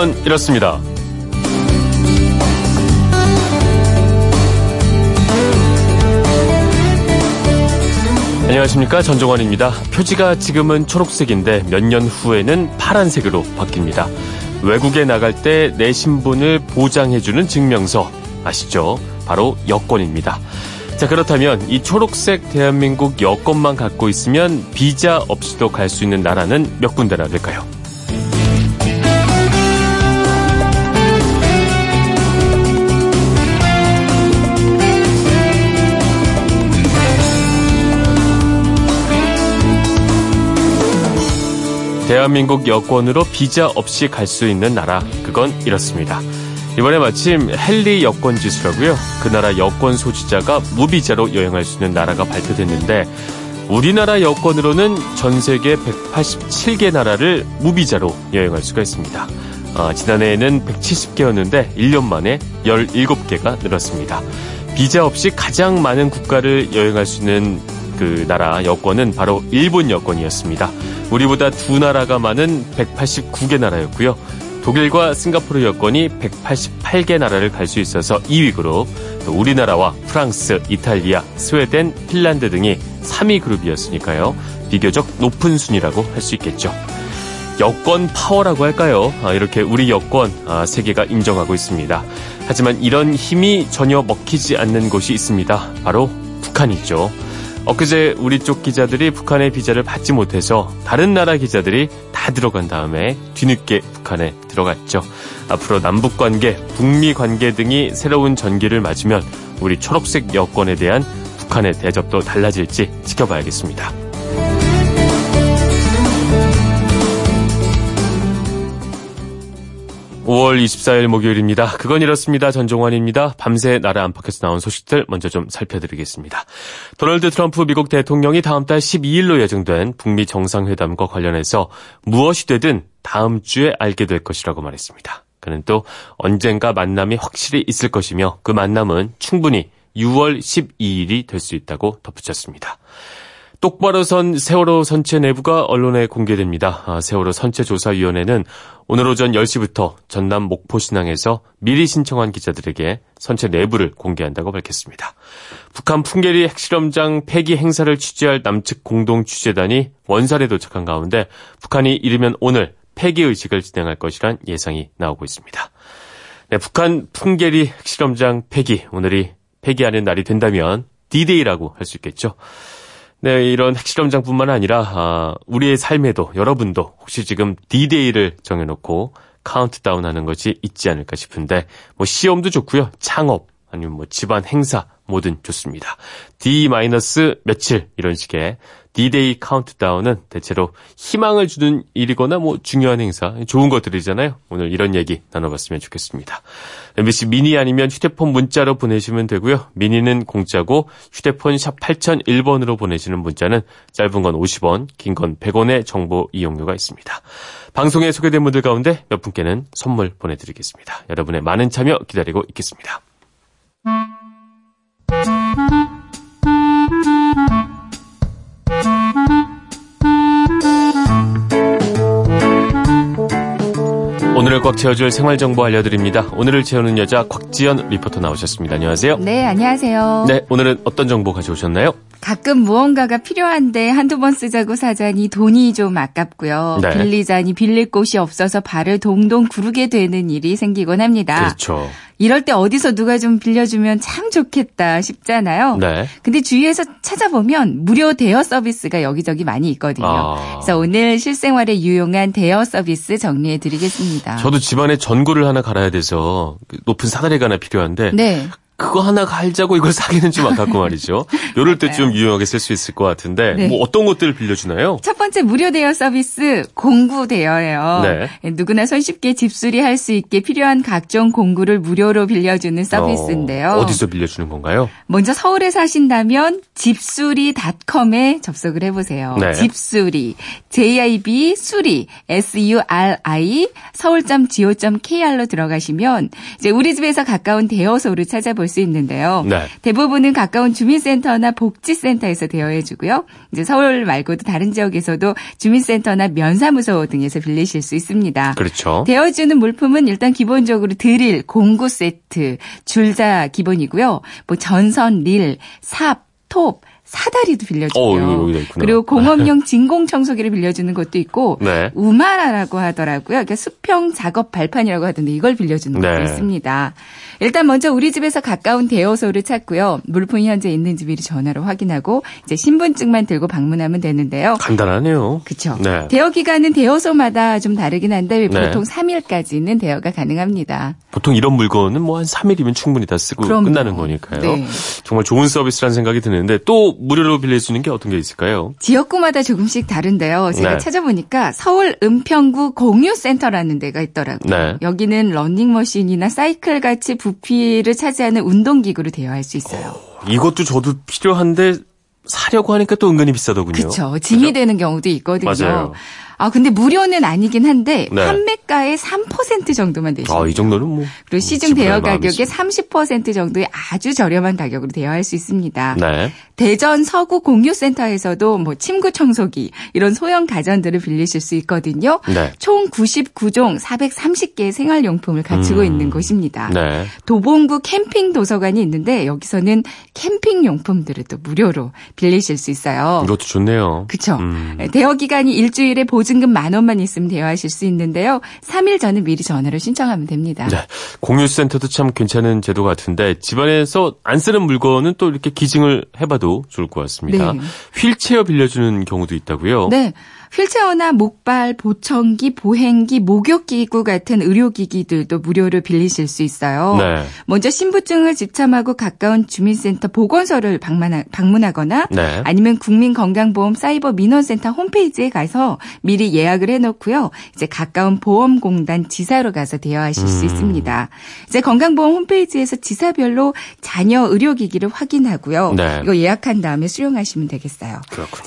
그건 이렇습니다. 안녕하십니까 전종환입니다. 표지가 지금은 초록색인데 몇 년 후에는 파란색으로 바뀝니다. 외국에 나갈 때 내 신분을 보장해주는 증명서 아시죠? 바로 여권입니다. 자 그렇다면 이 초록색 대한민국 여권만 갖고 있으면 비자 없이도 갈 수 있는 나라는 몇 군데나 될까요? 대한민국 여권으로 비자 없이 갈 수 있는 나라, 그건 이렇습니다. 이번에 마침 헨리 여권 지수라고요. 그 나라 여권 소지자가 무비자로 여행할 수 있는 나라가 발표됐는데 우리나라 여권으로는 전 세계 187개 나라를 무비자로 여행할 수가 있습니다. 아, 지난해에는 170개였는데 1년 만에 17개가 늘었습니다. 비자 없이 가장 많은 국가를 여행할 수 있는 그 나라 여권은 바로 일본 여권이었습니다. 우리보다 두 나라가 많은 189개 나라였고요. 독일과 싱가포르 여권이 188개 나라를 갈 수 있어서 2위 그룹, 또 우리나라와 프랑스, 이탈리아, 스웨덴, 핀란드 등이 3위 그룹이었으니까요. 비교적 높은 순위라고 할 수 있겠죠. 여권 파워라고 할까요? 아, 이렇게 우리 여권 아, 세계가 인정하고 있습니다. 하지만 이런 힘이 전혀 먹히지 않는 곳이 있습니다. 바로 북한이죠. 엊그제 우리 쪽 기자들이 북한의 비자를 받지 못해서 다른 나라 기자들이 다 들어간 다음에 뒤늦게 북한에 들어갔죠. 앞으로 남북 관계, 북미 관계 등이 새로운 전기를 맞으면 우리 초록색 여권에 대한 북한의 대접도 달라질지 지켜봐야겠습니다. 5월 24일 목요일입니다. 그건 이렇습니다. 전종환입니다. 밤새 나라 안팎에서 나온 소식들 먼저 좀 살펴드리겠습니다. 도널드 트럼프 미국 대통령이 다음 달 12일로 예정된 북미 정상회담과 관련해서 무엇이 되든 다음 주에 알게 될 것이라고 말했습니다. 그는 또 언젠가 만남이 확실히 있을 것이며 그 만남은 충분히 6월 12일이 될 수 있다고 덧붙였습니다. 똑바로 선 세월호 선체 내부가 언론에 공개됩니다. 아, 세월호 선체조사위원회는 오늘 오전 10시부터 전남 목포신항에서 미리 신청한 기자들에게 선체 내부를 공개한다고 밝혔습니다. 북한 풍계리 핵실험장 폐기 행사를 취재할 남측 공동 취재단이 원산에 도착한 가운데 북한이 이르면 오늘 폐기 의식을 진행할 것이란 예상이 나오고 있습니다. 네, 북한 풍계리 핵실험장 폐기, 오늘이 폐기하는 날이 된다면 D-Day라고 할 수 있겠죠. 네, 이런 핵실험장뿐만 아니라 아, 우리의 삶에도 여러분도 혹시 지금 D-Day를 정해놓고 카운트다운하는 것이 있지 않을까 싶은데 뭐 시험도 좋고요, 창업 아니면 뭐 집안 행사 뭐든 좋습니다. D- 며칠 이런 식의 D-Day 카운트다운은 대체로 희망을 주는 일이거나 뭐 중요한 행사, 좋은 것들이잖아요. 오늘 이런 얘기 나눠봤으면 좋겠습니다. MBC 미니 아니면 휴대폰 문자로 보내시면 되고요. 미니는 공짜고 휴대폰 샵 8001번으로 보내시는 문자는 짧은 건 50원, 긴 건 100원의 정보 이용료가 있습니다. 방송에 소개된 분들 가운데 몇 분께는 선물 보내드리겠습니다. 여러분의 많은 참여 기다리고 있겠습니다. 오늘을 꽉 채워줄 생활 정보 알려드립니다. 오늘을 채우는 여자 곽지연 리포터 나오셨습니다. 안녕하세요. 네, 안녕하세요. 네, 오늘은 어떤 정보 가져오셨나요? 가끔 무언가가 필요한데 한두 번 쓰자고 사자니 돈이 좀 아깝고요. 네. 빌리자니 빌릴 곳이 없어서 발을 동동 구르게 되는 일이 생기곤 합니다. 그렇죠. 이럴 때 어디서 누가 좀 빌려주면 참 좋겠다 싶잖아요. 네. 근데 주위에서 찾아보면 무료 대여 서비스가 여기저기 많이 있거든요. 아. 그래서 오늘 실생활에 유용한 대여 서비스 정리해 드리겠습니다. 저도 집안에 전구를 하나 갈아야 돼서 그 높은 사다리가 하나 필요한데 네. 그거 하나 갈자고 이걸 사기는 좀 아깝고 말이죠. 요럴 때 좀 유용하게 쓸 수 있을 것 같은데 네. 뭐 어떤 것들을 빌려주나요? 첫 번째 무료 대여 서비스 공구 대여예요. 네. 예, 누구나 손쉽게 집수리 할 수 있게 필요한 각종 공구를 무료로 빌려주는 서비스인데요. 어, 디서 빌려주는 건가요? 먼저 서울에 사신다면 집수리닷컴에 접속을 해보세요. 네. 집수리 JIB 수리 SURI 서울.go.kr로 들어가시면 이제 우리 집에서 가까운 대여소를 찾아볼 수 있는데요. 네. 대부분은 가까운 주민센터나 복지센터에서 대여해 주고요. 이제 서울 말고도 다른 지역에서도 주민센터나 면사무소 등에서 빌리실 수 있습니다. 그렇죠. 대여주는 물품은 일단 기본적으로 드릴, 공구 세트, 줄자 기본이고요. 뭐 전선, 릴, 삽, 톱, 사다리도 빌려주고요. 어, 그리고 공업용 진공 청소기를 빌려주는 것도 있고 네. 우마라라고 하더라고요. 그러니까 수평 작업 발판이라고 하던데 이걸 빌려주는 것도 네. 있습니다. 일단 먼저 우리 집에서 가까운 대여소를 찾고요. 물품이 현재 있는지 미리 전화로 확인하고 이제 신분증만 들고 방문하면 되는데요. 간단하네요. 그렇죠. 네. 대여 기간은 대여소마다 좀 다르긴 한데 네. 보통 3일까지는 대여가 가능합니다. 보통 이런 물건은 뭐 한 3일이면 충분히 다 쓰고 그럼요. 끝나는 거니까요. 네. 정말 좋은 서비스라는 생각이 드는데 또 무료로 빌릴 수 있는 게 어떤 게 있을까요? 지역구마다 조금씩 다른데요. 제가 네. 찾아보니까 서울 은평구 공유센터라는 데가 있더라고요. 네. 여기는 러닝머신이나 사이클 같이 부피를 차지하는 운동기구를 대여할 수 있어요. 오, 이것도 저도 필요한데 사려고 하니까 또 은근히 비싸더군요. 그렇죠. 짐이 그죠? 되는 경우도 있거든요. 맞아요. 아 근데 무료는 아니긴 한데 네. 판매가의 3% 정도만 되시죠. 아, 이 정도는 뭐 그리고 시중 대여 가격의 30% 정도의 아주 저렴한 가격으로 대여할 수 있습니다. 네. 대전 서구 공유센터에서도 뭐 침구 청소기 이런 소형 가전들을 빌리실 수 있거든요. 네. 총 99종 430개의 생활용품을 갖추고 음. 있는 곳입니다. 네. 도봉구 캠핑 도서관이 있는데 여기서는 캠핑 용품들을 또 무료로 빌리실 수 있어요. 이것도 좋네요. 그렇죠. 음. 대여 기간이 일주일에 보증 보증금 만 원만 있으면 대여하실 수 있는데요. 3일 전에 미리 전화로 신청하면 됩니다. 네. 공유센터도 참 괜찮은 제도 같은데 집안에서 안 쓰는 물건은 또 이렇게 기증을 해봐도 좋을 것 같습니다. 네. 휠체어 빌려주는 경우도 있다고요? 네. 휠체어나 목발, 보청기, 보행기, 목욕기구 같은 의료기기들도 무료로 빌리실 수 있어요. 네. 먼저 신분증을 지참하고 가까운 주민센터 보건소를 방문하, 거나 네. 아니면 국민건강보험 사이버 민원센터 홈페이지에 가서 미리 예약을 해놓고요. 이제 가까운 보험공단 지사로 가서 대여하실 음. 수 있습니다. 이제 건강보험 홈페이지에서 지사별로 자녀 의료기기를 확인하고요. 네. 이거 예약한 다음에 수령하시면 되겠어요.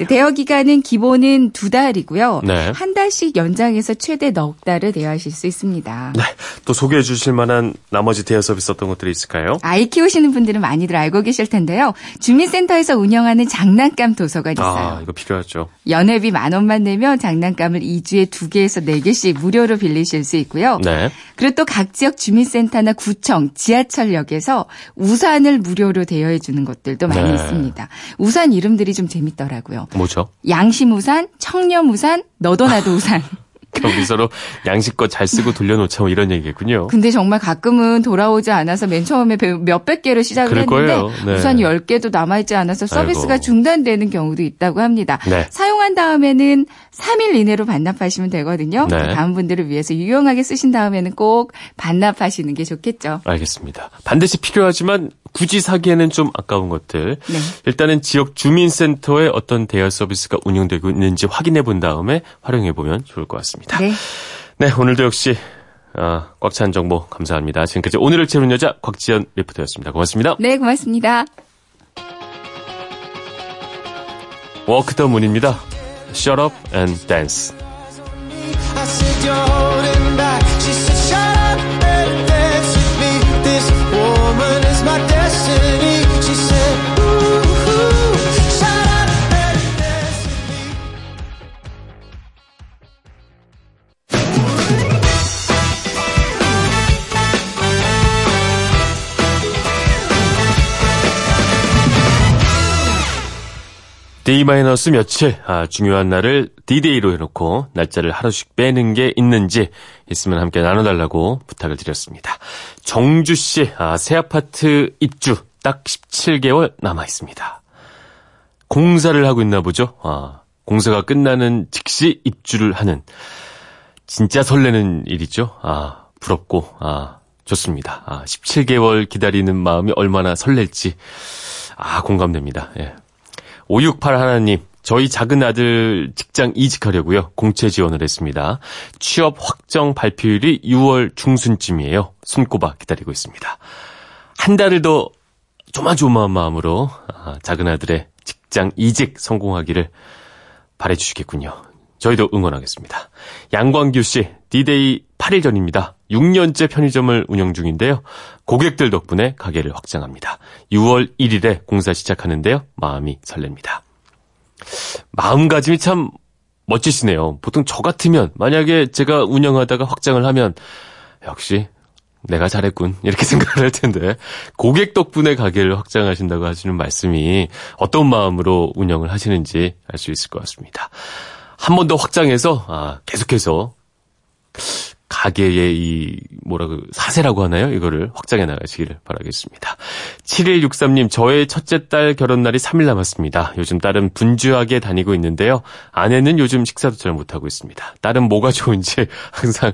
대여 기간은 기본은 두 달. 달이고요. 네. 한 달씩 연장해서 최대 넉 달을 대여하실 수 있습니다. 네. 또 소개해 주실 만한 나머지 대여 서비스 어떤 것들이 있을까요? 아이 키우시는 분들은 많이들 알고 계실 텐데요. 주민센터에서 운영하는 장난감 도서관이 아, 있어요. 아, 이거 필요하죠. 연회비 만 원만 내면 장난감을 2주에 2개에서 4개씩 무료로 빌리실 수 있고요. 네. 그리고 또 각 지역 주민센터나 구청, 지하철역에서 우산을 무료로 대여해 주는 것들도 많이 네. 있습니다. 우산 이름들이 좀 재밌더라고요. 뭐죠? 양심 우산, 청년 우산, 너도 나도 우산. 경기 서로 양식껏 잘 쓰고 돌려놓자 뭐 이런 얘기겠군요. 근데 정말 가끔은 돌아오지 않아서 맨 처음에 몇백 개를 시작을 했는데 네. 우선 10개도 남아있지 않아서 서비스가 아이고. 중단되는 경우도 있다고 합니다. 네. 사용한 다음에는 3일 이내로 반납하시면 되거든요. 네. 다음 분들을 위해서 유용하게 쓰신 다음에는 꼭 반납하시는 게 좋겠죠. 알겠습니다. 반드시 필요하지만 굳이 사기에는 좀 아까운 것들. 네. 일단은 지역 주민센터에 어떤 대여 서비스가 운영되고 있는지 확인해 본 다음에 활용해 보면 좋을 것 같습니다. 네. 네, 오늘도 역시 아, 꽉 찬 정보 감사합니다. 지금까지 오늘을 채우는 여자 곽지연 리포터였습니다. 고맙습니다. 네, 고맙습니다. 워크 더 문입니다. Shut up and dance. D 마이너스 며칠 아, 중요한 날을 D-Day로 해놓고 날짜를 하루씩 빼는 게 있는지 있으면 함께 나눠달라고 부탁을 드렸습니다. 정주 씨, 아, 새 아파트 입주 딱 17개월 남아 있습니다. 공사를 하고 있나 보죠. 아, 공사가 끝나는 즉시 입주를 하는 진짜 설레는 일이죠. 아, 부럽고 아, 좋습니다. 아, 17개월 기다리는 마음이 얼마나 설렐지 아, 공감됩니다. 예. 568 하나님, 저희 작은 아들 직장 이직하려고요. 공채 지원을 했습니다. 취업 확정 발표일이 6월 중순쯤이에요. 손꼽아 기다리고 있습니다. 한 달을 더 조마조마한 마음으로 아, 작은 아들의 직장 이직 성공하기를 바래주시겠군요. 저희도 응원하겠습니다. 양광규 씨, 디데이 8일 전입니다. 6년째 편의점을 운영 중인데요. 고객들 덕분에 가게를 확장합니다. 6월 1일에 공사 시작하는데요. 마음이 설렙니다. 마음가짐이 참 멋지시네요. 보통 저 같으면 만약에 제가 운영하다가 확장을 하면 역시 내가 잘했군 이렇게 생각을 할 텐데 고객 덕분에 가게를 확장하신다고 하시는 말씀이 어떤 마음으로 운영을 하시는지 알 수 있을 것 같습니다. 한 번 더 확장해서 아, 계속해서 가게의 이 뭐라고 사세라고 하나요? 이거를 확장해 나가시기를 바라겠습니다. 7163님 저의 첫째 딸 결혼 날이 3일 남았습니다. 요즘 딸은 분주하게 다니고 있는데요. 아내는 요즘 식사도 잘 못하고 있습니다. 딸은 뭐가 좋은지 항상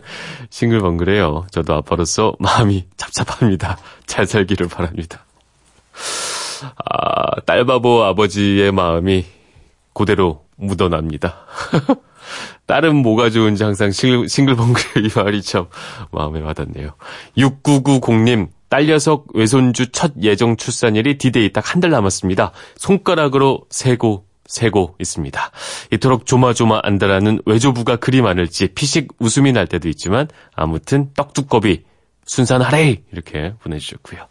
싱글벙글해요. 저도 아빠로서 마음이 답답합니다. 잘 살기를 바랍니다. 아, 딸바보 아버지의 마음이 그대로 묻어납니다. 딸은 뭐가 좋은지 항상 싱글, 벙글 이 말이 참 마음에 와닿네요. 6990님, 딸 녀석 외손주 첫 예정 출산일이 디데이 딱 한 달 남았습니다. 손가락으로 세고 세고 있습니다. 이토록 조마조마 안달하는 외조부가 그리 많을지 피식 웃음이 날 때도 있지만 아무튼 떡두꺼비 순산하래 이렇게 보내주셨고요.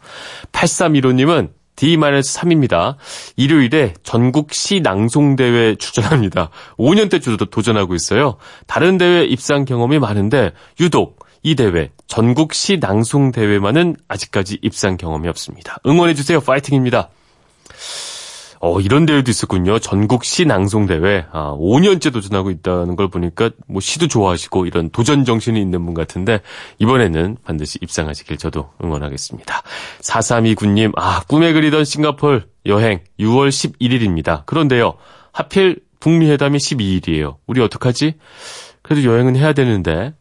8315님은 D-3입니다. 일요일에 전국 시 낭송대회 출전합니다. 5년째 주도 도전하고 있어요. 다른 대회 입상 경험이 많은데 유독 이 대회 전국 시 낭송대회만은 아직까지 입상 경험이 없습니다. 응원해주세요. 파이팅입니다. 어, 이런 대회도 있었군요. 전국 시 낭송 대회. 아, 5년째 도전하고 있다는 걸 보니까 뭐 시도 좋아하시고 이런 도전 정신이 있는 분 같은데 이번에는 반드시 입상하시길 저도 응원하겠습니다. 4329님, 아, 꿈에 그리던 싱가폴 여행 6월 11일입니다. 그런데요. 하필 북미 회담이 12일이에요. 우리 어떡하지? 그래도 여행은 해야 되는데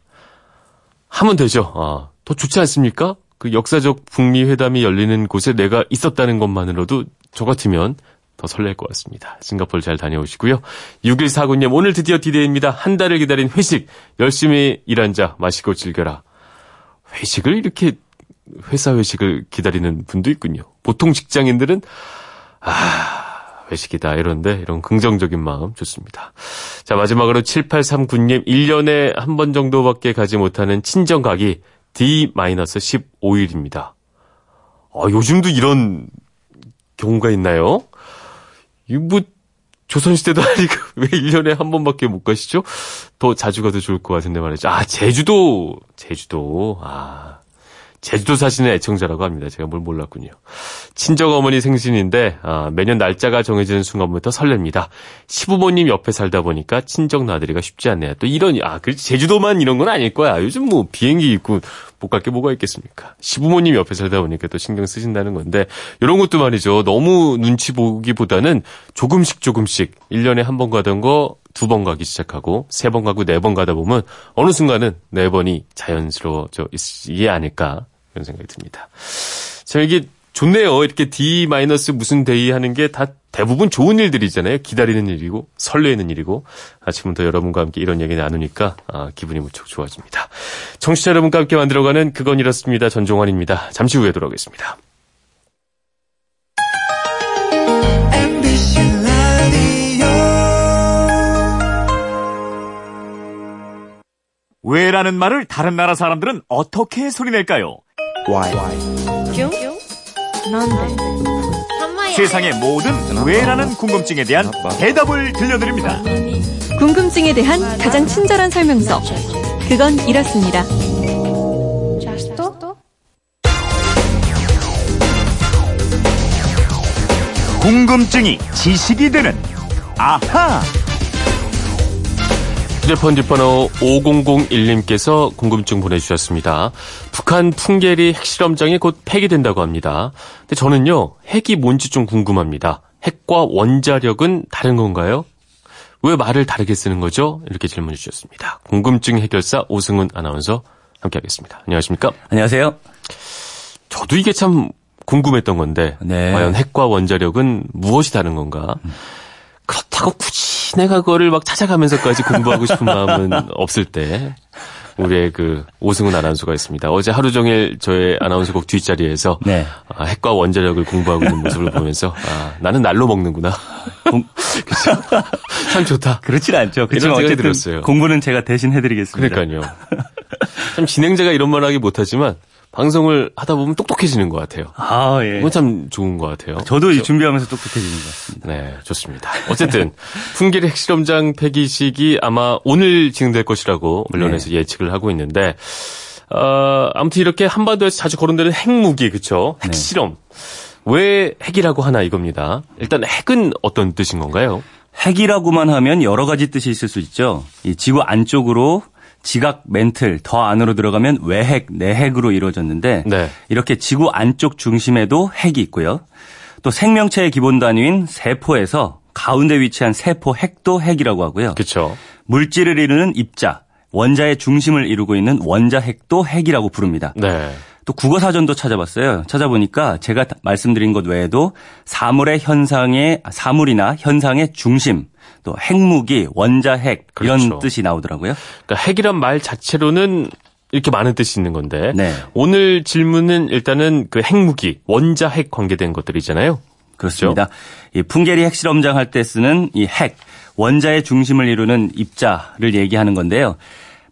하면 되죠. 아, 더 좋지 않습니까? 그 역사적 북미 회담이 열리는 곳에 내가 있었다는 것만으로도 저 같으면 더 설렐 것 같습니다. 싱가폴 잘 다녀오시고요. 6149님, 오늘 드디어 디데이입니다. 한 달을 기다린 회식. 열심히 일한 자, 마시고 즐겨라. 회식을 이렇게, 회사 회식을 기다리는 분도 있군요. 보통 직장인들은, 아, 회식이다. 이런데, 이런 긍정적인 마음 좋습니다. 자, 마지막으로 7839님, 1년에 한 번 정도밖에 가지 못하는 친정 가기 D-15일입니다. 아, 요즘도 이런 경우가 있나요? 이뭐 조선시대도 아니고 왜 1년에 한 번밖에 못 가시죠? 더 자주 가도 좋을 것 같은데 말이죠. 아, 제주도, 제주도, 아. 제주도 사시는 애청자라고 합니다. 제가 뭘 몰랐군요. 친정 어머니 생신인데 아, 매년 날짜가 정해지는 순간부터 설렙니다. 시부모님 옆에 살다 보니까 친정 나들이가 쉽지 않네요. 또 이런 아, 그 제주도만 이런 건 아닐 거야. 요즘 뭐 비행기 있고 못 갈 게 뭐가 있겠습니까? 시부모님 옆에 살다 보니까 또 신경 쓰신다는 건데 이런 것도 말이죠. 너무 눈치 보기보다는 조금씩 조금씩 1년에 한 번 가던 거 두 번 가기 시작하고 세 번 가고 네 번 가다 보면 어느 순간은 네 번이 자연스러워져 있지 않을까 그런 생각이 듭니다. 자, 이게 좋네요. 이렇게 D 마이너스 무슨 데이 하는 게 다 대부분 좋은 일들이잖아요. 기다리는 일이고 설레는 일이고 아침부터 여러분과 함께 이런 얘기 나누니까 아, 기분이 무척 좋아집니다. 청취자 여러분과 함께 만들어가는 그건 이렇습니다. 전종환입니다. 잠시 후에 돌아오겠습니다. 왜라는 말을 다른 나라 사람들은 어떻게 소리낼까요? Why? 세상의 모든 왜라는 궁금증에 대한 대답을 들려드립니다. 궁금증에 대한 가장 친절한 설명서. 그건 이렇습니다. 궁금증이 지식이 되는 아하. 휴대폰 뒷번호 5001님께서 궁금증 보내주셨습니다. 북한 풍계리 핵실험장이 곧 폐기된다고 합니다. 근데 저는요, 핵이 뭔지 좀 궁금합니다. 핵과 원자력은 다른 건가요? 왜 말을 다르게 쓰는 거죠? 이렇게 질문해 주셨습니다. 궁금증 해결사 오승훈 아나운서 함께 하겠습니다. 안녕하십니까? 안녕하세요. 저도 이게 참 궁금했던 건데, 네. 과연 핵과 원자력은 무엇이 다른 건가? 음. 그렇다고 굳이 내가 그거를 막 찾아가면서까지 공부하고 싶은 마음은 없을 때 우리의 그 오승훈 아나운서가 있습니다. 어제 하루 종일 저의 아나운서곡 뒷자리에서 네. 아, 핵과 원자력을 공부하고 있는 모습을 보면서 아, 나는 날로 먹는구나. 그렇죠. 참 좋다. 그렇진 않죠. 그렇지만 어쨌든 들었어요. 공부는 제가 대신 해드리겠습니다. 그러니까요. 참 진행자가 이런 말하기 못하지만 방송을 하다 보면 똑똑해지는 것 같아요. 아, 예. 그건 참 좋은 것 같아요. 저도 그렇죠? 준비하면서 똑똑해지는 것 같습니다. 네, 좋습니다. 어쨌든, 풍계리 핵실험장 폐기식이 아마 오늘 진행될 것이라고 언론에서 네. 예측을 하고 있는데, 어, 아무튼 이렇게 한반도에서 자주 거론되는 핵무기, 그쵸? 네. 핵실험. 네. 왜 핵이라고 하나 이겁니다. 일단 핵은 어떤 뜻인 건가요? 핵이라고만 하면 여러 가지 뜻이 있을 수 있죠. 이 지구 안쪽으로 지각 멘틀 더 안으로 들어가면 외핵, 내핵으로 이루어졌는데 네. 이렇게 지구 안쪽 중심에도 핵이 있고요. 또 생명체의 기본 단위인 세포에서 가운데 위치한 세포 핵도 핵이라고 하고요. 그렇죠. 물질을 이루는 입자, 원자의 중심을 이루고 있는 원자 핵도 핵이라고 부릅니다. 네. 또 국어 사전도 찾아봤어요. 찾아보니까 제가 말씀드린 것 외에도 사물의 현상의 사물이나 현상의 중심, 또 핵무기, 원자핵 이런 그렇죠. 뜻이 나오더라고요. 그러니까 핵이란 말 자체로는 이렇게 많은 뜻이 있는 건데 네. 오늘 질문은 일단은 그 핵무기, 원자핵 관계된 것들이잖아요. 그렇습니다. 그렇죠? 이 풍계리 핵실험장 할 때 쓰는 이 핵, 원자의 중심을 이루는 입자를 얘기하는 건데요.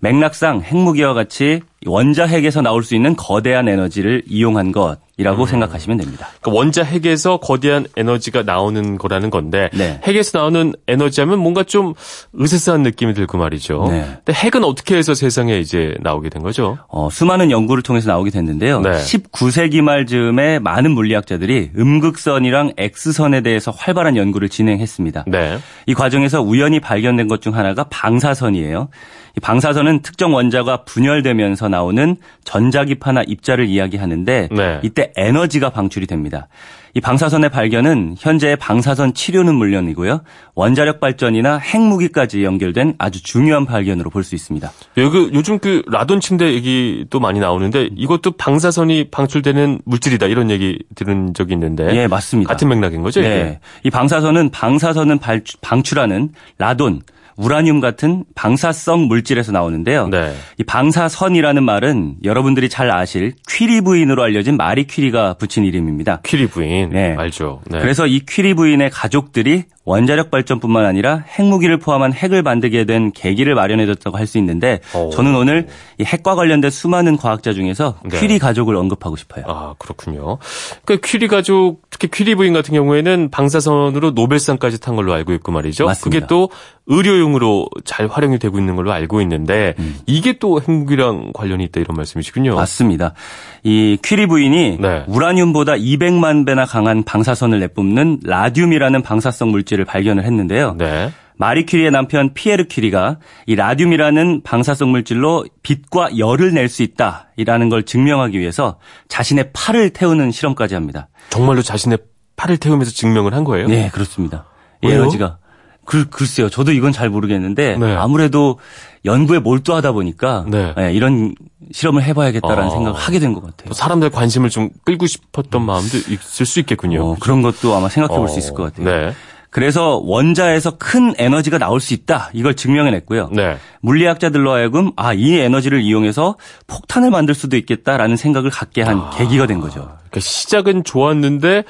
맥락상 핵무기와 같이 원자 핵에서 나올 수 있는 거대한 에너지를 이용한 것이라고 음. 생각하시면 됩니다. 그러니까 원자 핵에서 거대한 에너지가 나오는 거라는 건데 네. 핵에서 나오는 에너지하면 뭔가 좀 으스스한 느낌이 들고 말이죠. 네. 근데 핵은 어떻게 해서 세상에 이제 나오게 된 거죠? 어, 수많은 연구를 통해서 나오게 됐는데요. 네. 19세기 말 즈음에 많은 물리학자들이 음극선이랑 X선에 대해서 활발한 연구를 진행했습니다. 네. 이 과정에서 우연히 발견된 것 중 하나가 방사선이에요. 이 방사선은 특정 원자가 분열되면서 나오는 전자기파나 입자를 이야기하는데 네. 이때 에너지가 방출이 됩니다. 이 방사선의 발견은 현재의 방사선 치료는 물론이고요. 원자력 발전이나 핵무기까지 연결된 아주 중요한 발견으로 볼 수 있습니다. 여기 요즘 그 라돈 침대 얘기도 많이 나오는데 이것도 방사선이 방출되는 물질이다 이런 얘기 들은 적이 있는데 예, 맞습니다. 같은 맥락인 거죠? 네. 이 방사선은 방사선은 방출하는 라돈 우라늄 같은 방사성 물질에서 나오는데요. 네. 이 방사선이라는 말은 여러분들이 잘 아실 퀴리 부인으로 알려진 마리 퀴리가 붙인 이름입니다. 퀴리 부인. 네. 알죠. 네. 그래서 이 퀴리 부인의 가족들이 원자력 발전뿐만 아니라 핵무기를 포함한 핵을 만들게 된 계기를 마련해줬다고 할 수 있는데 오. 저는 오늘 이 핵과 관련된 수많은 과학자 중에서 네. 퀴리 가족을 언급하고 싶어요. 아 그렇군요. 그 퀴리 가족 특히 퀴리 부인 같은 경우에는 방사선으로 노벨상까지 탄 걸로 알고 있고 말이죠. 맞습니다. 그게 또 의료용으로 잘 활용이 되고 있는 걸로 알고 있는데 음. 이게 또 핵무기랑 관련이 있다 이런 말씀이시군요. 맞습니다. 이 퀴리 부인이 네. 우라늄보다 200만 배나 강한 방사선을 내뿜는 라듐이라는 방사성 물질 물질을 발견을 했는데요. 네. 마리 퀴리의 남편 피에르 퀴리가 이 라듐이라는 방사성 물질로 빛과 열을 낼 수 있다라는 걸 증명하기 위해서 자신의 팔을 태우는 실험까지 합니다. 정말로 자신의 팔을 태우면서 증명을 한 거예요? 네, 그렇습니다. 에너지가 글, 글쎄요. 저도 이건 잘 모르겠는데 네. 아무래도 연구에 몰두하다 보니까 네. 네, 이런 실험을 해봐야겠다라는 아, 생각을 하게 된 것 같아요. 사람들 관심을 좀 끌고 싶었던 마음도 있을 수 있겠군요. 어, 그런 것도 아마 생각해 볼수 어, 있을 것 같아요. 네. 그래서 원자에서 큰 에너지가 나올 수 있다. 이걸 증명해냈고요. 네. 물리학자들로 하여금 아, 이 에너지를 이용해서 폭탄을 만들 수도 있겠다라는 생각을 갖게 한 아, 계기가 된 거죠. 그러니까 시작은 좋았는데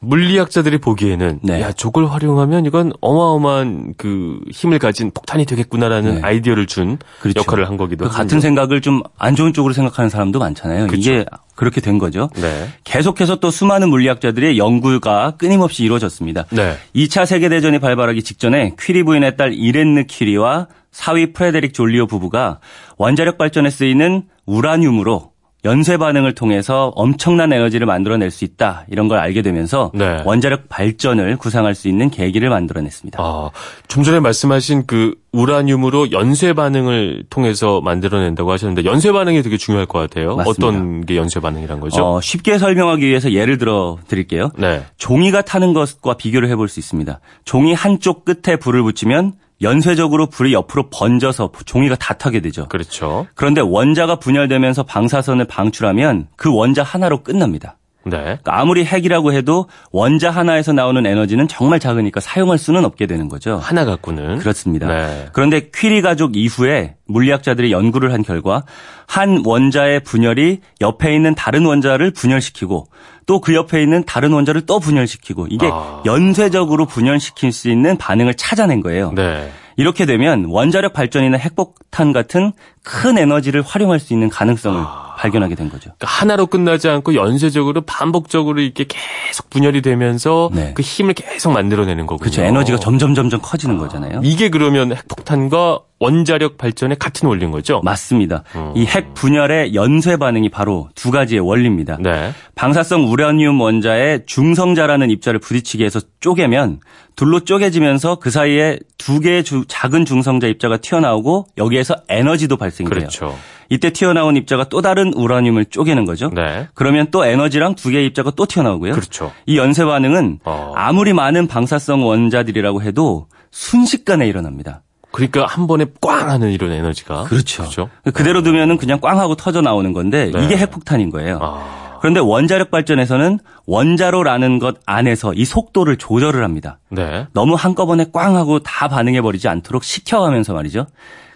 물리학자들이 보기에는 네. 야 저걸 활용하면 이건 어마어마한 그 힘을 가진 폭탄이 되겠구나라는 네. 아이디어를 준 그렇죠. 역할을 한 거기도 그 같은 생각을 좀 안 좋은 쪽으로 생각하는 사람도 많잖아요. 그렇죠. 이게 그렇게 된 거죠. 네. 계속해서 또 수많은 물리학자들의 연구가 끊임없이 이루어졌습니다. 네. 2차 세계 대전이 발발하기 직전에 퀴리 부인의 딸 이렌느 퀴리와 사위 프레데릭 졸리오 부부가 원자력 발전에 쓰이는 우라늄으로 연쇄 반응을 통해서 엄청난 에너지를 만들어낼 수 있다 이런 걸 알게 되면서 네. 원자력 발전을 구상할 수 있는 계기를 만들어냈습니다. 아, 좀 전에 말씀하신 그 우라늄으로 연쇄 반응을 통해서 만들어낸다고 하셨는데 연쇄 반응이 되게 중요할 것 같아요. 맞습니다. 어떤 게 연쇄 반응이란 거죠? 어, 쉽게 설명하기 위해서 예를 들어 드릴게요. 네. 종이가 타는 것과 비교를 해볼 수 있습니다. 종이 한쪽 끝에 불을 붙이면 연쇄적으로 불이 옆으로 번져서 종이가 다 타게 되죠. 그렇죠. 그런데 원자가 분열되면서 방사선을 방출하면 그 원자 하나로 끝납니다. 네. 그러니까 아무리 핵이라고 해도 원자 하나에서 나오는 에너지는 정말 작으니까 사용할 수는 없게 되는 거죠. 하나 갖고는 그렇습니다. 네. 그런데 퀴리 가족 이후에 물리학자들이 연구를 한 결과 한 원자의 분열이 옆에 있는 다른 원자를 분열시키고 또 그 옆에 있는 다른 원자를 또 분열시키고 이게 아. 연쇄적으로 분열시킬 수 있는 반응을 찾아낸 거예요. 네. 이렇게 되면 원자력 발전이나 핵폭탄 같은 큰 에너지를 활용할 수 있는 가능성을 아. 발견하게 된 거죠. 그러니까 하나로 끝나지 않고 연쇄적으로 반복적으로 이렇게 계속 분열이 되면서 네. 그 힘을 계속 만들어내는 거군요. 그렇죠. 에너지가 점점 점점 커지는 아. 거잖아요. 이게 그러면 핵폭탄과 원자력 발전의 같은 원리인 거죠? 맞습니다. 음. 이핵 분열의 연쇄 반응이 바로 두 가지의 원리입니다. 네. 방사성 우라늄 원자의 중성자라는 입자를 부딪히게 해서 쪼개면 둘로 쪼개지면서 그 사이에 두 개의 주, 작은 중성자 입자가 튀어나오고 여기에서 에너지도 발생이 돼요. 그렇죠. 이때 튀어나온 입자가 또 다른 우라늄을 쪼개는 거죠. 네. 그러면 또 에너지랑 두 개의 입자가 또 튀어나오고요. 그렇죠. 이 연쇄 반응은 어. 아무리 많은 방사성 원자들이라고 해도 순식간에 일어납니다. 그러니까 한 번에 꽝 하는 이런 에너지가. 그렇죠. 그렇죠? 그대로 두면은 그냥 꽝 하고 터져 나오는 건데 네. 이게 핵폭탄인 거예요. 아. 그런데 원자력 발전에서는 원자로라는 것 안에서 이 속도를 조절을 합니다. 네. 너무 한꺼번에 꽝 하고 다 반응해 버리지 않도록 식혀가면서 말이죠.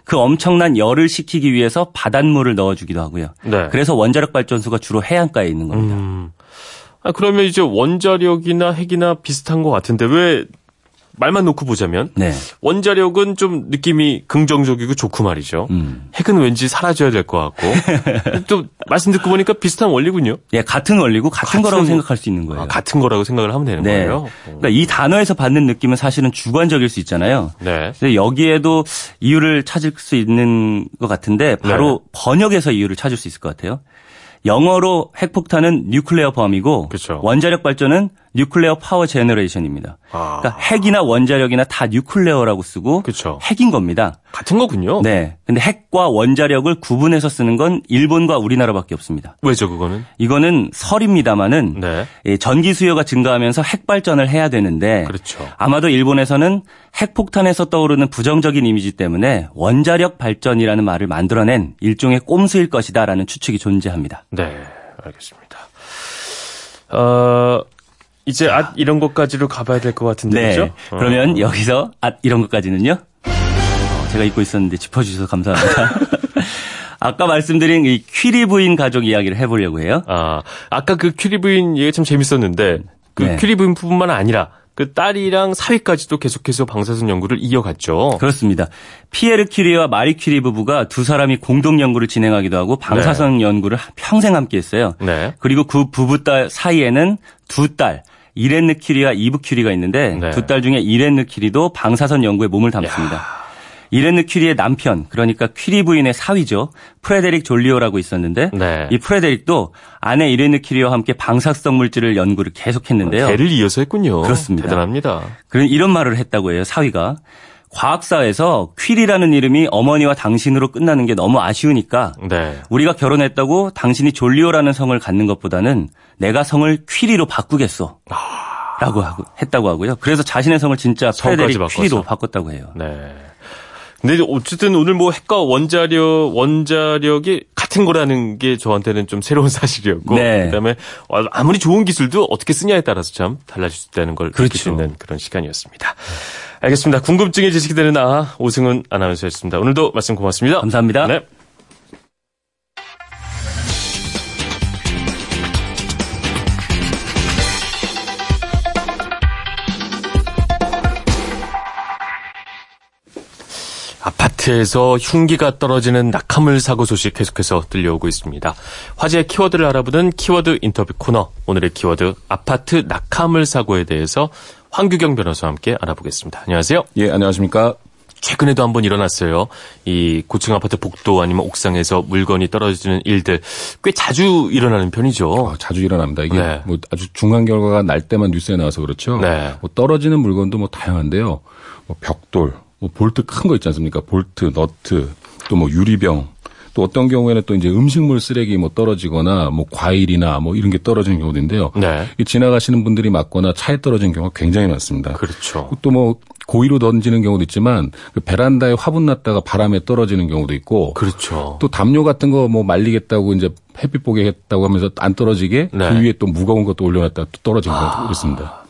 그 엄청난 열을 식히기 위해서 바닷물을 넣어주기도 하고요. 네. 그래서 원자력 발전소가 주로 해안가에 있는 겁니다. 음. 아, 그러면 이제 원자력이나 핵이나 비슷한 것 같은데 왜 말만 놓고 보자면 네. 원자력은 좀 느낌이 긍정적이고 좋고 말이죠. 음. 핵은 왠지 사라져야 될 것 같고 또 말씀 듣고 보니까 비슷한 원리군요. 예, 같은 원리고 같은, 같은 거라고 생각할 수 있는 거예요. 아, 같은 거라고 생각을 하면 되는 네. 거예요. 그러니까 이 단어에서 받는 느낌은 사실은 주관적일 수 있잖아요. 네. 근데 여기에도 이유를 찾을 수 있는 것 같은데 바로 네. 번역에서 이유를 찾을 수 있을 것 같아요. 영어로 핵폭탄은 nuclear bomb이고 그렇죠. 원자력 발전은 nuclear power generation입니다. 아. 그러니까 핵이나 원자력이나 다 nuclear라고 쓰고 그렇죠. 핵인 겁니다. 같은 거군요. 네. 근데 핵과 원자력을 구분해서 쓰는 건 일본과 우리나라밖에 없습니다. 왜죠, 그거는? 이거는 설입니다마는 네. 전기 수요가 증가하면서 핵 발전을 해야 되는데 그렇죠. 아마도 일본에서는 핵폭탄에서 떠오르는 부정적인 이미지 때문에 원자력 발전이라는 말을 만들어낸 일종의 꼼수일 것이다라는 추측이 존재합니다. 네, 알겠습니다. 어, 이제 앗 이런 것까지로 가봐야 될 것 같은데 네. 그죠? 그러면 어. 여기서 앗 이런 것까지는요? 어, 제가 잊고 있었는데 짚어주셔서 감사합니다. 아까 말씀드린 이 퀴리 부인 가족 이야기를 해보려고 해요. 아, 아까 그 퀴리 부인 얘기 참 재밌었는데 그 네. 퀴리 부인뿐만 아니라 그 딸이랑 사위까지도 계속해서 방사선 연구를 이어갔죠. 그렇습니다. 피에르 큐리와 마리 큐리 부부가 두 사람이 공동 연구를 진행하기도 하고 방사선 네. 연구를 평생 함께 했어요. 네. 그리고 그 부부 딸 사이에는 두 딸, 이렌느 큐리와 이브 큐리가 있는데 네. 두딸 중에 이렌느 큐리도 방사선 연구에 몸을 담습니다. 야. 이렌느 큐리의 남편, 그러니까 큐리 부인의 사위죠. 프레데릭 졸리오라고 있었는데 네. 이 프레데릭도 아내 이렌느 큐리와 함께 방사성 물질을 연구를 계속했는데요. 대를 이어서 했군요. 그렇습니다. 대단합니다. 그런 이런 말을 했다고 해요. 사위가. 과학사에서 퀴리라는 이름이 어머니와 당신으로 끝나는 게 너무 아쉬우니까 네. 우리가 결혼했다고 당신이 졸리오라는 성을 갖는 것보다는 내가 성을 퀴리로 바꾸겠어. 아. 라고 하고 했다고 하고요. 그래서 자신의 성을 진짜 프레데릭 퀴리로 바꿨다고 해요. 네. 근데 어쨌든 오늘 뭐 핵과 원자력 원자력이 같은 거라는 게 저한테는 좀 새로운 사실이었고 네. 그다음에 아무리 좋은 기술도 어떻게 쓰냐에 따라서 참 달라질 수 있다는 걸 그렇죠. 느낄 수 있는 그런 시간이었습니다. 알겠습니다. 궁금증이 지식이 되는 아 오승훈 아나운서였습니다. 오늘도 말씀 고맙습니다. 감사합니다. 네. 아파트에서 흉기가 떨어지는 낙하물 사고 소식 계속해서 들려오고 있습니다. 화제의 키워드를 알아보는 키워드 인터뷰 코너. 오늘의 키워드 아파트 낙하물 사고에 대해서 황규경 변호사와 함께 알아보겠습니다. 안녕하세요. 예, 안녕하십니까. 최근에도 한번 일어났어요. 이 고층 아파트 복도 아니면 옥상에서 물건이 떨어지는 일들 꽤 자주 일어나는 편이죠. 아, 자주 일어납니다. 이게 네. 뭐 아주 중한 결과가 날 때만 뉴스에 나와서 그렇죠. 네. 뭐 떨어지는 물건도 뭐 다양한데요. 뭐 벽돌, 뭐 볼트 큰 거 있지 않습니까? 볼트, 너트, 또 뭐 유리병, 또 어떤 경우에는 또 이제 음식물 쓰레기 뭐 떨어지거나 뭐 과일이나 뭐 이런 게 떨어지는 경우도 있는데요. 네. 지나가시는 분들이 맞거나 차에 떨어지는 경우가 굉장히 많습니다. 그렇죠. 또 뭐 고의로 던지는 경우도 있지만 그 베란다에 화분 났다가 바람에 떨어지는 경우도 있고 그렇죠. 또 담요 같은 거 뭐 말리겠다고 이제 햇빛 보게 했다고 하면서 안 떨어지게 네. 그 위에 또 무거운 것도 올려놨다가 또 떨어진 경우도 아. 있습니다.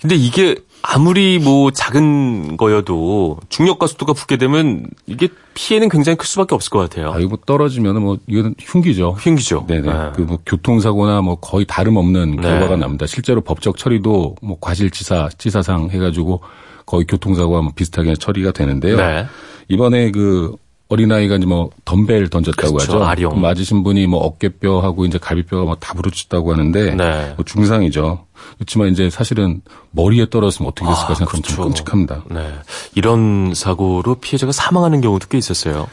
근데 이게 아무리 뭐 작은 거여도 중력과 속도가 붙게 되면 이게 피해는 굉장히 클 수밖에 없을 것 같아요. 아, 이거 뭐 떨어지면은 뭐 이거는 흉기죠. 흉기죠. 네네. 네. 그뭐 교통사고나 뭐 거의 다름없는 네. 결과가 납니다. 실제로 법적 처리도 뭐 과실치사, 치사상 해가지고 거의 교통사고와 뭐 비슷하게 처리가 되는데요. 네. 이번에 그 어린아이가 이제 뭐 덤벨 던졌다고 그렇죠, 하죠. 아령. 맞으신 분이 뭐 어깨뼈하고 이제 갈비뼈가 뭐다 부러졌다고 하는데 네. 뭐 중상이죠. 그렇지만 이제 사실은 머리에 떨어졌으면 어떻게 됐을까 아, 생각하면 그렇죠. 좀 끔찍합니다. 네. 이런 사고로 피해자가 사망하는 경우도 꽤 있었어요.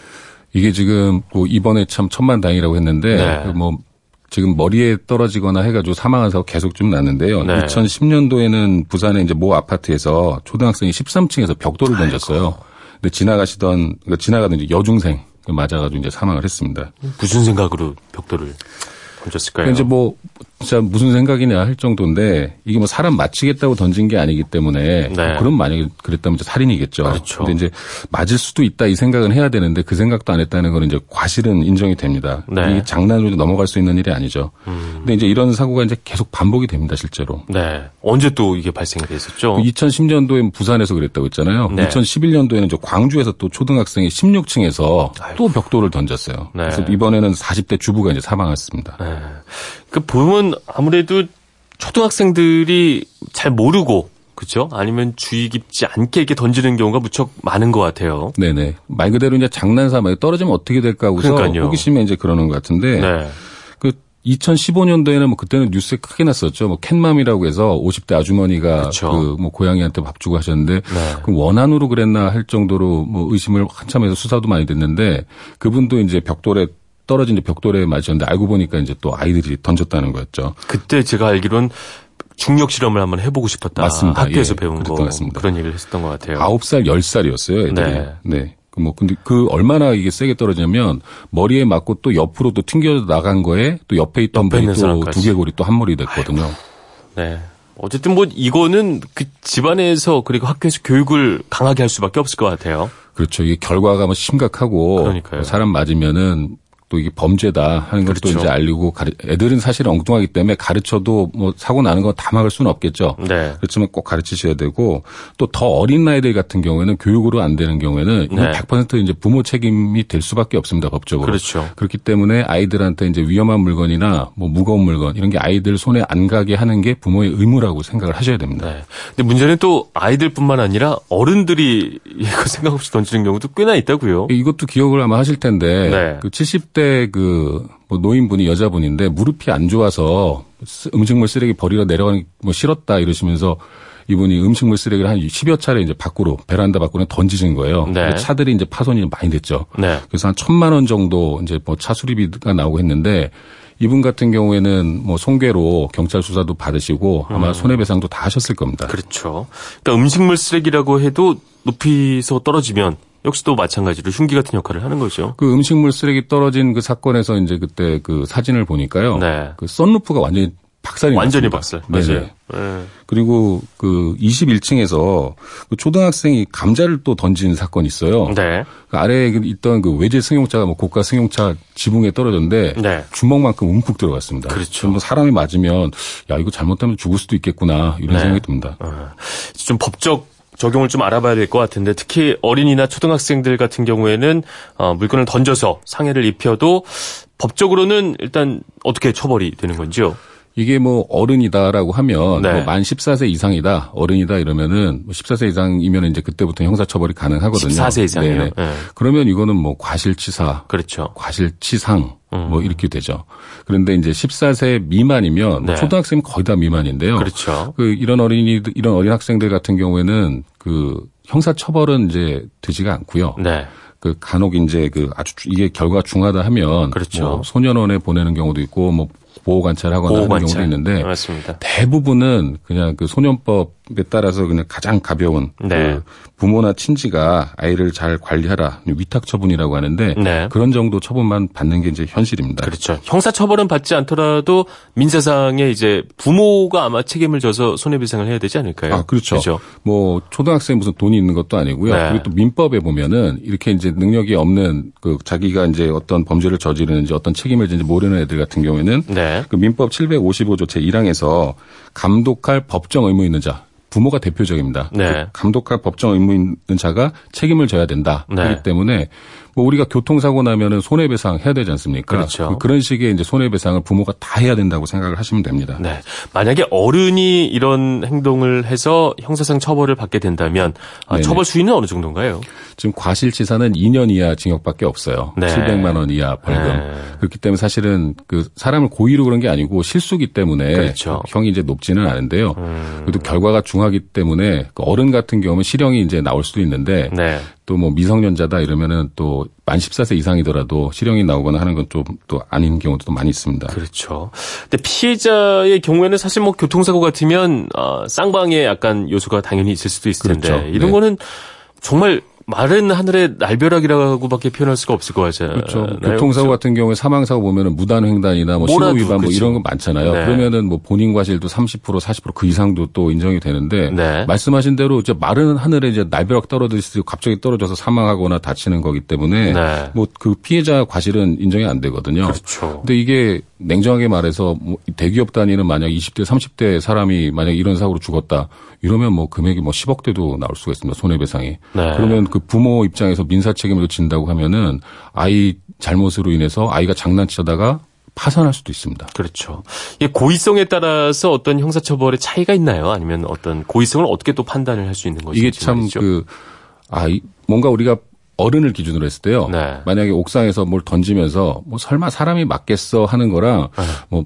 이게 지금 뭐 이번에 참 천만 다행이라고 했는데 네. 그뭐 지금 머리에 떨어지거나 해가지고 사망한 사고 계속 좀 났는데요. 네. 2010년도에는 부산의 이제 모 아파트에서 초등학생이 13층에서 벽돌을 아이고. 던졌어요. 근데 지나가시던 그러니까 지나가던 이제 여중생 맞아가지고 이제 사망을 했습니다. 무슨 생각으로 벽돌을 던졌을까요? 이제 뭐 진짜 무슨 생각이냐 할 정도인데 이게 뭐 사람 맞히겠다고 던진 게 아니기 때문에 네. 그럼 만약에 그랬다면 이제 살인이겠죠. 그렇죠. 근데 이제 맞을 수도 있다 이 생각은 해야 되는데 그 생각도 안 했다는 건 이제 과실은 인정이 됩니다. 네. 이게 장난으로 넘어갈 수 있는 일이 아니죠. 음. 근데 이제 이런 사고가 이제 계속 반복이 됩니다, 실제로. 네. 언제 또 이게 발생이 됐었죠? 2010년도에 부산에서 그랬다고 했잖아요. 네. 2011년도에는 저 광주에서 또 초등학생이 16층에서 아이고. 또 벽돌을 던졌어요. 네. 그래서 이번에는 40대 주부가 이제 사망했습니다. 네. 그 보면 아무래도 초등학생들이 잘 모르고 그렇죠? 아니면 주의 깊지 않게 이렇게 던지는 경우가 무척 많은 것 같아요. 네네. 말 그대로 이제 장난삼아 떨어지면 어떻게 될까 하고서 그러니까요. 호기심에 이제 그러는 것 같은데 네. 그 2015년도에는 뭐 그때는 뉴스에 크게 났었죠. 뭐 캔맘이라고 해서 50대 아주머니가 그 뭐 고양이한테 밥 주고 하셨는데 네. 그 원한으로 그랬나 할 정도로 뭐 의심을 한참 해서 수사도 많이 됐는데 그분도 이제 벽돌에 떨어진 벽돌에 맞았는데 알고 보니까 이제 또 아이들이 던졌다는 거였죠. 그때 제가 알기로는 중력 실험을 한번 해보고 싶었다. 맞습니다. 학교에서 예, 배운 거 같습니다. 그런 얘기를 했었던 것 같아요. 9살, 10살이었어요. 애들이. 네. 네. 그뭐 근데 그 얼마나 이게 세게 떨어지냐면 머리에 맞고 또 옆으로 또 튕겨 나간 거에 또 옆에 있던 분이 또 두개골이 또 한 머리 됐거든요. 아이고. 네. 어쨌든 뭐 이거는 그 집안에서 그리고 학교에서 교육을 강하게 할 수밖에 없을 것 같아요. 그렇죠. 이게 결과가 뭐 심각하고 그러니까요. 사람 맞으면은 또 이게 범죄다 하는 것도 그렇죠. 이제 알리고 가르, 애들은 사실 엉뚱하기 때문에 가르쳐도 뭐 사고 나는 거 다 막을 수는 없겠죠. 네. 그렇지만 꼭 가르치셔야 되고 또 더 어린 나이들 같은 경우에는 교육으로 안 되는 경우에는 네. 100% 이제 부모 책임이 될 수밖에 없습니다 법적으로. 그렇죠. 그렇기 때문에 아이들한테 이제 위험한 물건이나 뭐 무거운 물건 이런 게 아이들 손에 안 가게 하는 게 부모의 의무라고 생각을 하셔야 됩니다. 네. 근데 문제는 또 아이들뿐만 아니라 어른들이 이거 생각 없이 던지는 경우도 꽤나 있다고요. 이것도 기억을 아마 하실 텐데 네. 그 70 대그뭐 노인분이 여자분인데 무릎이 안 좋아서 음식물 쓰레기 버리러 내려가는 뭐 싫었다 이러시면서 이분이 음식물 쓰레기를 한 10여 차례 이제 밖으로 베란다 밖으로 던지신 거예요. 네. 차들이 이제 파손이 많이 됐죠. 네. 그래서 한 천만 원 정도 이제 뭐 차 수리비가 나오고 했는데 이분 같은 경우에는 뭐 손괴로 경찰 수사도 받으시고 아마 음. 손해배상도 다 하셨을 겁니다. 그렇죠. 그러니까 음식물 쓰레기라고 해도 높이서 떨어지면 역시 또 마찬가지로 흉기 같은 역할을 하는 거죠. 그 음식물 쓰레기 떨어진 그 사건에서 이제 그때 그 사진을 보니까요. 네. 그 썬루프가 완전히 박살이 완전히 났습니다. 박살. 맞아요. 네. 그리고 그 21층에서 그 초등학생이 감자를 또 던진 사건이 있어요. 네. 그 아래에 있던 그 외제 승용차가 뭐 고가 승용차 지붕에 떨어졌는데 네. 주먹만큼 움푹 들어갔습니다. 그렇죠. 뭐 사람이 맞으면 야 이거 잘못하면 죽을 수도 있겠구나 이런 네. 생각이 듭니다. 어. 좀 법적 적용을 좀 알아봐야 될 것 같은데 특히 어린이나 초등학생들 같은 경우에는 어, 물건을 던져서 상해를 입혀도 법적으로는 일단 어떻게 처벌이 되는 건지요? 이게 뭐 어른이다라고 하면 네. 뭐만 14세 이상이다 어른이다 이러면은 뭐 14세 이상이면 이제 그때부터 형사처벌이 가능하거든요. 14세 이상이요. 네. 네. 그러면 이거는 뭐 과실치사, 그렇죠. 과실치상 음. 뭐 이렇게 되죠. 그런데 이제 14세 미만이면 네. 초등학생은 거의 다 미만인데요. 그렇죠. 그 이런 어린이 이런 어린 학생들 같은 경우에는 그 형사 처벌은 이제 되지가 않고요. 네. 그 간혹 이제 그 아주 이게 결과가 중하다 하면 그렇죠. 뭐 소년원에 보내는 경우도 있고 뭐 보호 관찰하거나 보호 하는 경우도 있는데 맞습니다. 대부분은 그냥 그 소년법에 따라서 그냥 가장 가벼운 네. 그 부모나 친지가 아이를 잘 관리하라 위탁 처분이라고 하는데 네. 그런 정도 처분만 받는 게 이제 현실입니다. 그렇죠. 형사 처벌은 받지 않더라도 민사상에 이제 부모가 아마 책임을 져서 손해배상을 해야 되지 않을까요? 아 그렇죠. 그렇죠. 뭐 초등학생 무슨 돈이 있는 것도 아니고요. 네. 그리고 또 민법에 보면은 이렇게 이제 능력이 없는 그 자기가 이제 어떤 범죄를 저지르는지 어떤 책임을 지는지 모르는 애들 같은 경우에는 네. 그 민법 755조 제 1항에서 감독할 법정 의무 있는 자 부모가 대표적입니다. 네. 그 감독할 법정 의무 있는 자가 책임을 져야 된다. 네. 그렇기 때문에 뭐 우리가 교통사고 나면은 손해배상 해야 되지 않습니까? 그렇죠. 그런 식의 이제 손해배상을 부모가 다 해야 된다고 생각을 하시면 됩니다. 네. 만약에 어른이 이런 행동을 해서 형사상 처벌을 받게 된다면 아, 처벌 수위는 어느 정도인가요? 지금 과실치사는 2년 이하 징역밖에 없어요. 네. 700만 원 이하 벌금. 네. 그렇기 때문에 사실은 그 사람을 고의로 그런 게 아니고 실수기 때문에 그렇죠. 형이 이제 높지는 않은데요. 음. 그래도 결과가 중하기 때문에 그 어른 같은 경우는 실형이 이제 나올 수도 있는데 네. 또 뭐 미성년자다 이러면은 또 만 14세 이상이더라도 실형이 나오거나 하는 건 좀 또 아닌 경우도 또 많이 있습니다. 그렇죠. 근데 피해자의 경우에는 사실 뭐 교통사고 같으면 어, 쌍방에 약간 요소가 당연히 있을 수도 있을 텐데 그렇죠. 이런 네. 거는 정말 마른 하늘의 날벼락이라고밖에 표현할 수가 없을 것 같아요. 그렇죠. 교통사고 같은 경우에 사망사고 보면은 무단횡단이나 뭐 신호 위반 뭐 이런 거 많잖아요. 네. 그러면은 뭐 본인 과실도 30% 40%그 이상도 또 인정이 되는데 네. 말씀하신 대로 이제 마른 하늘에 이제 날벼락 떨어지듯이 갑자기 떨어져서 사망하거나 다치는 거기 때문에 네. 뭐그 피해자 과실은 인정이 안 되거든요. 그렇죠. 근데 이게 냉정하게 말해서 뭐 대기업 단위는 만약 20대 30대 사람이 만약 이런 사고로 죽었다 이러면 뭐 금액이 뭐 10억대도 나올 수가 있습니다. 손해배상이. 네. 그러면 그 부모 입장에서 민사 책임을 진다고 하면은 아이 잘못으로 인해서 아이가 장난치다가 파산할 수도 있습니다. 그렇죠. 이게 고의성에 따라서 어떤 형사처벌의 차이가 있나요? 아니면 어떤 고의성을 어떻게 또 판단을 할 수 있는 것인지 이게 참 그 아, 뭔가 우리가 어른을 기준으로 했을 때요. 네. 만약에 옥상에서 뭘 던지면서 뭐 설마 사람이 맞겠어 하는 거랑 네. 뭐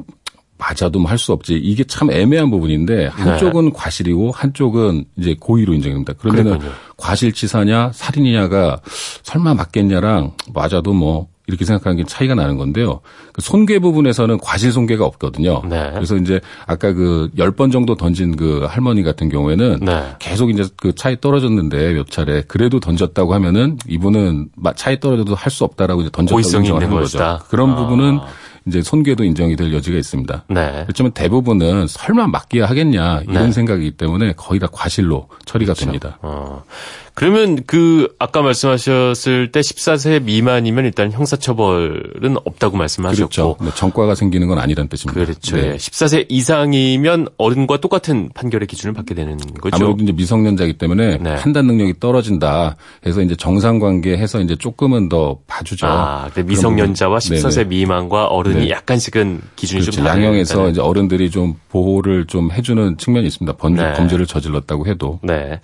맞아도 뭐 할 수 없지. 이게 참 애매한 부분인데 한쪽은 네. 과실이고 한쪽은 이제 고의로 인정됩니다. 그러면은 과실치사냐 살인이냐가 설마 맞겠냐랑 맞아도 뭐 이렇게 생각하는 게 차이가 나는 건데요. 그 손괴 부분에서는 과실 손괴가 없거든요. 네. 그래서 이제 아까 그 열 번 정도 던진 그 할머니 같은 경우에는 네. 계속 이제 그 차에 떨어졌는데 몇 차례 그래도 던졌다고 하면은 이분은 차에 떨어져도 할 수 없다라고 이제 던졌다고 인정하는 거죠. 것이다. 그런 아. 부분은 이제 손괴도 인정이 될 여지가 있습니다. 네. 그렇지만 대부분은 설마 맡기야 하겠냐 이런 네. 생각이기 때문에 거의 다 과실로 처리가 그렇죠. 됩니다. 어. 그러면 그 아까 말씀하셨을 때 14세 미만이면 일단 형사처벌은 없다고 말씀하셨고 그렇죠. 뭐 전과가 생기는 건 아니란 뜻입니다. 그렇죠. 네. 14세 이상이면 어른과 똑같은 판결의 기준을 받게 되는 거죠. 아무래도 이제 미성년자이기 때문에 네. 판단 능력이 떨어진다 해서 이제 정상관계 해서 이제 조금은 더 봐주죠. 아, 미성년자와 14세 네네. 미만과 어른 이 네. 약간씩은 기준이 그렇죠. 좀 양형에서 이제 어른들이 좀 보호를 좀 해주는 측면이 있습니다. 범죄, 네. 범죄를 저질렀다고 해도. 네.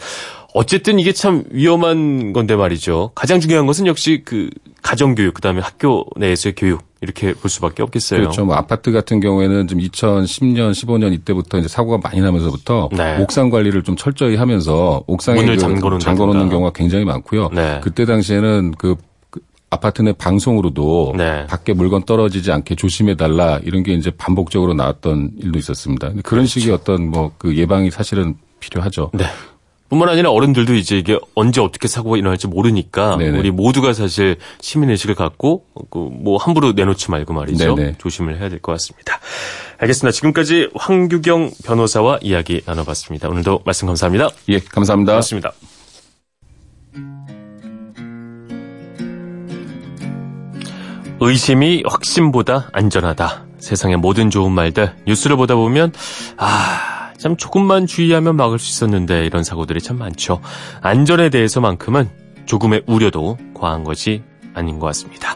어쨌든 이게 참 위험한 건데 말이죠. 가장 중요한 것은 역시 그 가정 교육, 그 다음에 학교 내에서의 교육, 이렇게 볼 수밖에 없겠어요. 그렇죠. 뭐 아파트 같은 경우에는 좀 2010년, 15년 이때부터 이제 사고가 많이 나면서부터 네. 옥상 관리를 좀 철저히 하면서 옥상에 문을 그 잠궈놓는 경우가 굉장히 많고요. 네. 그때 당시에는 그, 그 아파트 내 방송으로도 네. 밖에 물건 떨어지지 않게 조심해 달라 이런 게 이제 반복적으로 나왔던 일도 있었습니다. 그런 그렇죠. 식의 어떤 뭐 그 예방이 사실은 필요하죠. 네. 뿐만 아니라 어른들도 이제 이게 언제 어떻게 사고가 일어날지 모르니까 네네. 우리 모두가 사실 시민 의식을 갖고 그뭐 함부로 내놓지 말고 말이죠 네네. 조심을 해야 될 것 같습니다. 알겠습니다. 지금까지 황규경 변호사와 이야기 나눠봤습니다. 오늘도 말씀 감사합니다. 예, 감사합니다. 고맙습니다. 의심이 확신보다 안전하다. 세상의 모든 좋은 말들 뉴스를 보다 보면 아. 참 조금만 주의하면 막을 수 있었는데 이런 사고들이 참 많죠. 안전에 대해서만큼은 조금의 우려도 과한 것이 아닌 것 같습니다.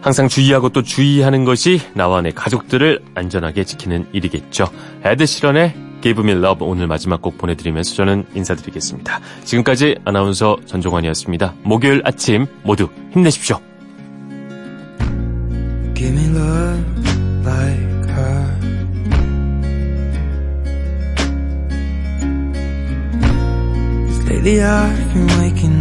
항상 주의하고 또 주의하는 것이 나와 내 가족들을 안전하게 지키는 일이겠죠. 에드 시런의 Give Me Love 오늘 마지막 곡 보내드리면서 저는 인사드리겠습니다. 지금까지 아나운서 전종환이었습니다. 목요일 아침 모두 힘내십시오. Give me love like her. Cause Lately I've been waking